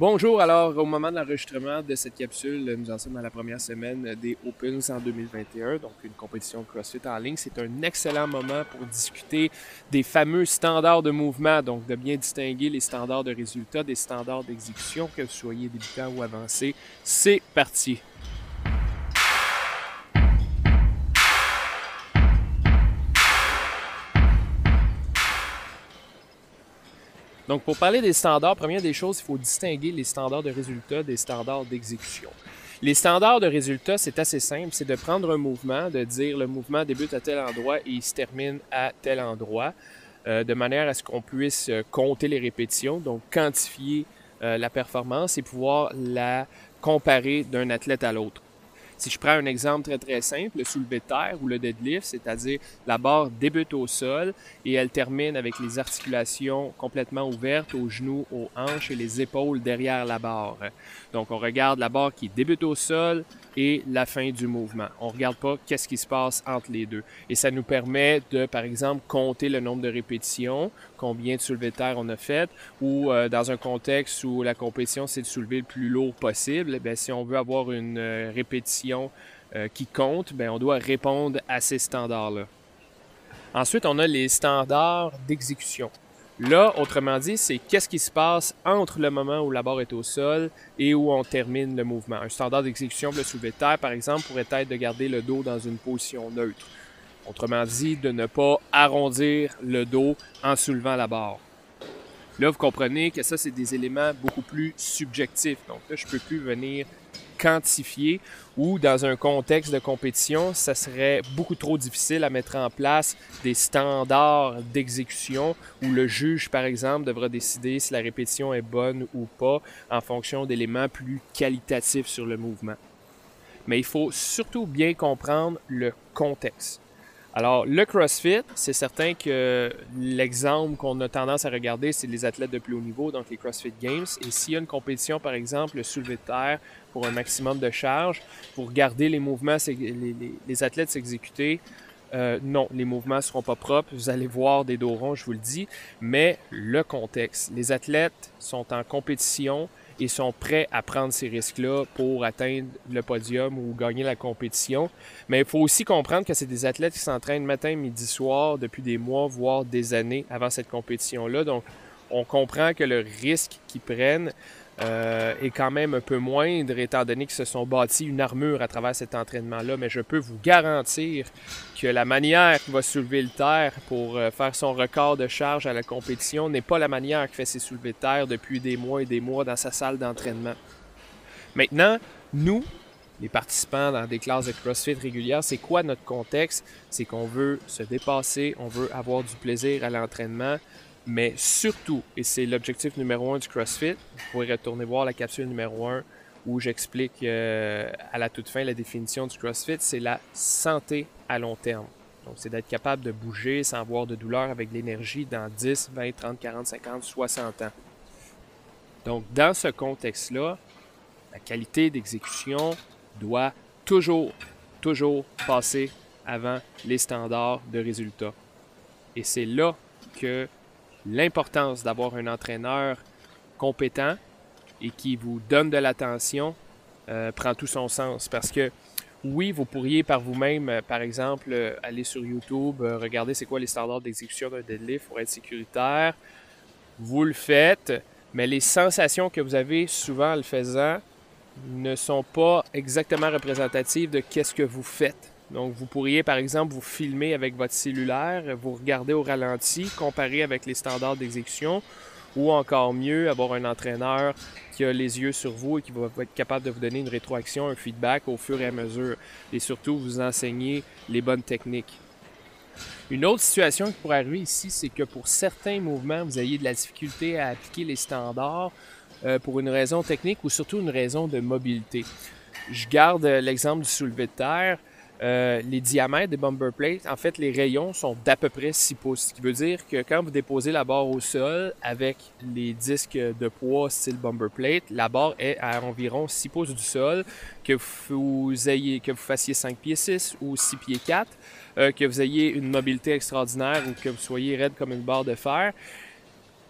Bonjour, alors au moment de l'enregistrement de cette capsule, nous en sommes à la première semaine des Opens en 2021, donc une compétition CrossFit en ligne. C'est un excellent moment pour discuter des fameux standards de mouvement, donc de bien distinguer les standards de résultats des standards d'exécution, que vous soyez débutant ou avancé. C'est parti! Donc, pour parler des standards, première des choses, il faut distinguer les standards de résultats des standards d'exécution. Les standards de résultats, c'est assez simple, c'est de prendre un mouvement, de dire le mouvement débute à tel endroit et il se termine à tel endroit, euh, de manière à ce qu'on puisse euh, compter les répétitions, donc quantifier euh, la performance et pouvoir la comparer d'un athlète à l'autre. Si je prends un exemple très très simple, le soulevé terre ou le deadlift, c'est-à-dire la barre débute au sol et elle termine avec les articulations complètement ouvertes aux genoux, aux hanches et les épaules derrière la barre. Donc on regarde la barre qui débute au sol et la fin du mouvement. On regarde pas qu'est-ce qui se passe entre les deux. Et ça nous permet de, par exemple, compter le nombre de répétitions, combien de soulevés de terre on a fait, ou euh, dans un contexte où la compétition c'est de soulever le plus lourd possible, eh si on veut avoir une euh, répétition euh, qui compte, ben on doit répondre à ces standards-là. Ensuite, on a les standards d'exécution. Là, autrement dit, c'est qu'est-ce qui se passe entre le moment où la barre est au sol et où on termine le mouvement. Un standard d'exécution de le soulevé de terre, par exemple, pourrait être de garder le dos dans une position neutre. Autrement dit, de ne pas arrondir le dos en soulevant la barre. Là, vous comprenez que ça, c'est des éléments beaucoup plus subjectifs. Donc là, je peux plus venir quantifier ou dans un contexte de compétition, ça serait beaucoup trop difficile à mettre en place des standards d'exécution où le juge, par exemple, devra décider si la répétition est bonne ou pas en fonction d'éléments plus qualitatifs sur le mouvement. Mais il faut surtout bien comprendre le contexte. Alors, le CrossFit, c'est certain que l'exemple qu'on a tendance à regarder, c'est les athlètes de plus haut niveau, donc les CrossFit Games. Et s'il y a une compétition, par exemple, le soulevé de terre pour un maximum de charge, pour regarder les mouvements, les, athlètes s'exécuter, euh, non, les mouvements ne seront pas propres. Vous allez voir des dos ronds, je vous le dis. Mais le contexte. Les athlètes sont en compétition et sont prêts à prendre ces risques-là pour atteindre le podium ou gagner la compétition. Mais il faut aussi comprendre que c'est des athlètes qui s'entraînent matin, midi, soir depuis des mois, voire des années avant cette compétition-là. Donc, on comprend que le risque qu'ils prennent euh, est quand même un peu moindre étant donné qu'ils se sont bâtis une armure à travers cet entraînement-là. Mais je peux vous garantir que la manière qu'il va soulever le terre pour euh, faire son record de charge à la compétition n'est pas la manière qu'il fait ses soulevés de terre depuis des mois et des mois dans sa salle d'entraînement. Maintenant, nous, les participants dans des classes de CrossFit régulières, c'est quoi notre contexte? C'est qu'on veut se dépasser, on veut avoir du plaisir à l'entraînement, mais surtout, et c'est l'objectif numéro un du CrossFit, vous pourrez retourner voir la capsule numéro un où j'explique euh, à la toute fin la définition du CrossFit, c'est la santé à long terme. Donc, c'est d'être capable de bouger sans avoir de douleur avec de l'énergie dans 10, 20, 30, 40, 50, 60 ans. Donc, dans ce contexte-là, la qualité d'exécution doit toujours, toujours passer avant les standards de résultats. Et c'est là que l'importance d'avoir un entraîneur compétent et qui vous donne de l'attention euh, prend tout son sens. Parce que oui, vous pourriez par vous-même, euh, par exemple, euh, aller sur YouTube, regarder c'est quoi les standards d'exécution d'un deadlift pour être sécuritaire. Vous le faites, mais les sensations que vous avez souvent en le faisant ne sont pas exactement représentatives de qu'est-ce que vous faites. Donc, vous pourriez, par exemple, vous filmer avec votre cellulaire, vous regarder au ralenti, comparer avec les standards d'exécution, ou encore mieux, avoir un entraîneur qui a les yeux sur vous et qui va être capable de vous donner une rétroaction, un feedback au fur et à mesure, et surtout vous enseigner les bonnes techniques. Une autre situation qui pourrait arriver ici, c'est que pour certains mouvements, vous ayez de la difficulté à appliquer les standards euh, pour une raison technique ou surtout une raison de mobilité. Je garde l'exemple du soulevé de terre. Euh, les diamètres des bumper plates, en fait, les rayons sont d'à peu près 6 pouces. Ce qui veut dire que quand vous déposez la barre au sol avec les disques de poids style bumper plate, la barre est à environ 6 pouces du sol, que vous ayez, que vous fassiez 5 pieds 6 ou 6 pieds 4, euh, que vous ayez une mobilité extraordinaire ou que vous soyez raide comme une barre de fer.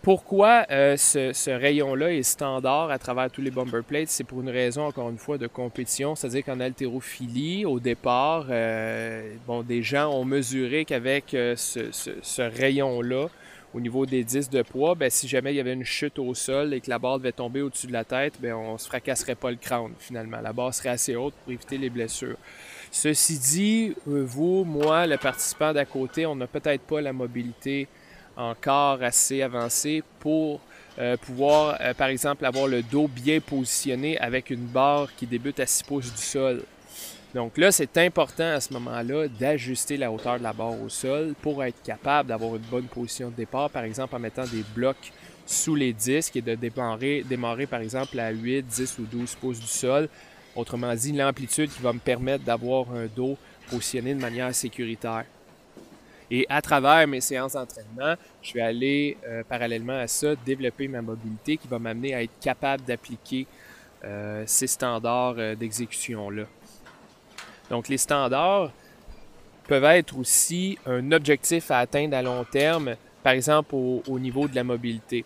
Pourquoi euh, ce, rayon-là est standard à travers tous les bomber plates? C'est pour une raison, encore une fois, de compétition. C'est-à-dire qu'en haltérophilie, au départ, euh, bon, des gens ont mesuré qu'avec euh, ce, rayon-là, au niveau des disques de poids, ben, si jamais il y avait une chute au sol et que la barre devait tomber au-dessus de la tête, ben, on ne se fracasserait pas le crâne, finalement. La barre serait assez haute pour éviter les blessures. Ceci dit, vous, moi, le participant d'à côté, on n'a peut-être pas la mobilité encore assez avancé pour euh, pouvoir, euh, par exemple, avoir le dos bien positionné avec une barre qui débute à 6 pouces du sol. Donc là, c'est important à ce moment-là d'ajuster la hauteur de la barre au sol pour être capable d'avoir une bonne position de départ, par exemple en mettant des blocs sous les disques et de démarrer, démarrer par exemple à 8, 10 ou 12 pouces du sol. Autrement dit, l'amplitude qui va me permettre d'avoir un dos positionné de manière sécuritaire. Et à travers mes séances d'entraînement, je vais aller euh, parallèlement à ça développer ma mobilité qui va m'amener à être capable d'appliquer euh, ces standards euh, d'exécution-là. Donc les standards peuvent être aussi un objectif à atteindre à long terme, par exemple au, au niveau de la mobilité.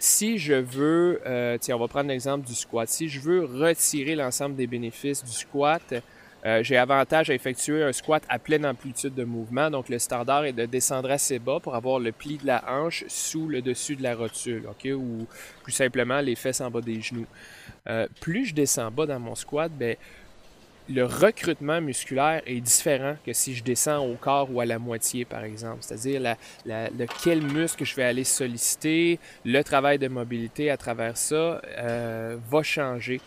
si je veux, tiens, on va prendre l'exemple du squat. Si je veux retirer l'ensemble des bénéfices du squat, euh, j'ai avantage à effectuer un squat à pleine amplitude de mouvement. Donc, le standard est de descendre assez bas pour avoir le pli de la hanche sous le dessus de la rotule, OK? Ou plus simplement les fesses en bas des genoux. Euh, plus je descends bas dans mon squat, ben, le recrutement musculaire est différent que si je descends au corps ou à la moitié, par exemple. C'est-à-dire la, lequel muscle je vais aller solliciter, le travail de mobilité à travers ça euh, va changer.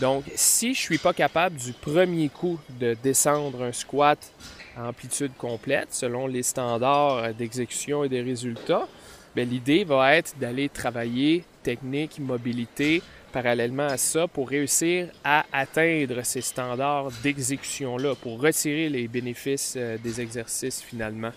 Donc, si je suis pas capable du premier coup de descendre un squat à amplitude complète, selon les standards d'exécution et des résultats, ben, l'idée va être d'aller travailler technique, mobilité, parallèlement à ça pour réussir à atteindre ces standards d'exécution-là, pour retirer les bénéfices euh, des exercices finalement.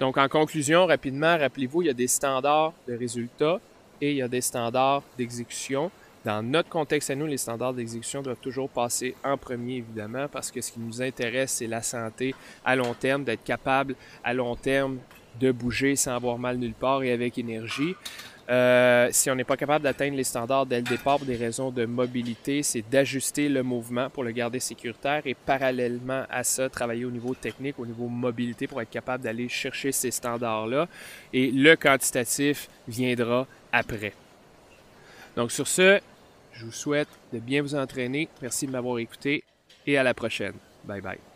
Donc en conclusion, rapidement, rappelez-vous, il y a des standards de résultats et il y a des standards d'exécution. Dans notre contexte à nous, les standards d'exécution doivent toujours passer en premier, évidemment, parce que ce qui nous intéresse, c'est la santé à long terme, d'être capable à long terme de bouger sans avoir mal nulle part et avec énergie. Euh, si on n'est pas capable d'atteindre les standards dès le départ pour des raisons de mobilité, c'est d'ajuster le mouvement pour le garder sécuritaire et parallèlement à ça, travailler au niveau technique, au niveau mobilité pour être capable d'aller chercher ces standards-là. Et le quantitatif viendra après. Donc sur ce, je vous souhaite de bien vous entraîner. Merci de m'avoir écouté et à la prochaine. Bye bye.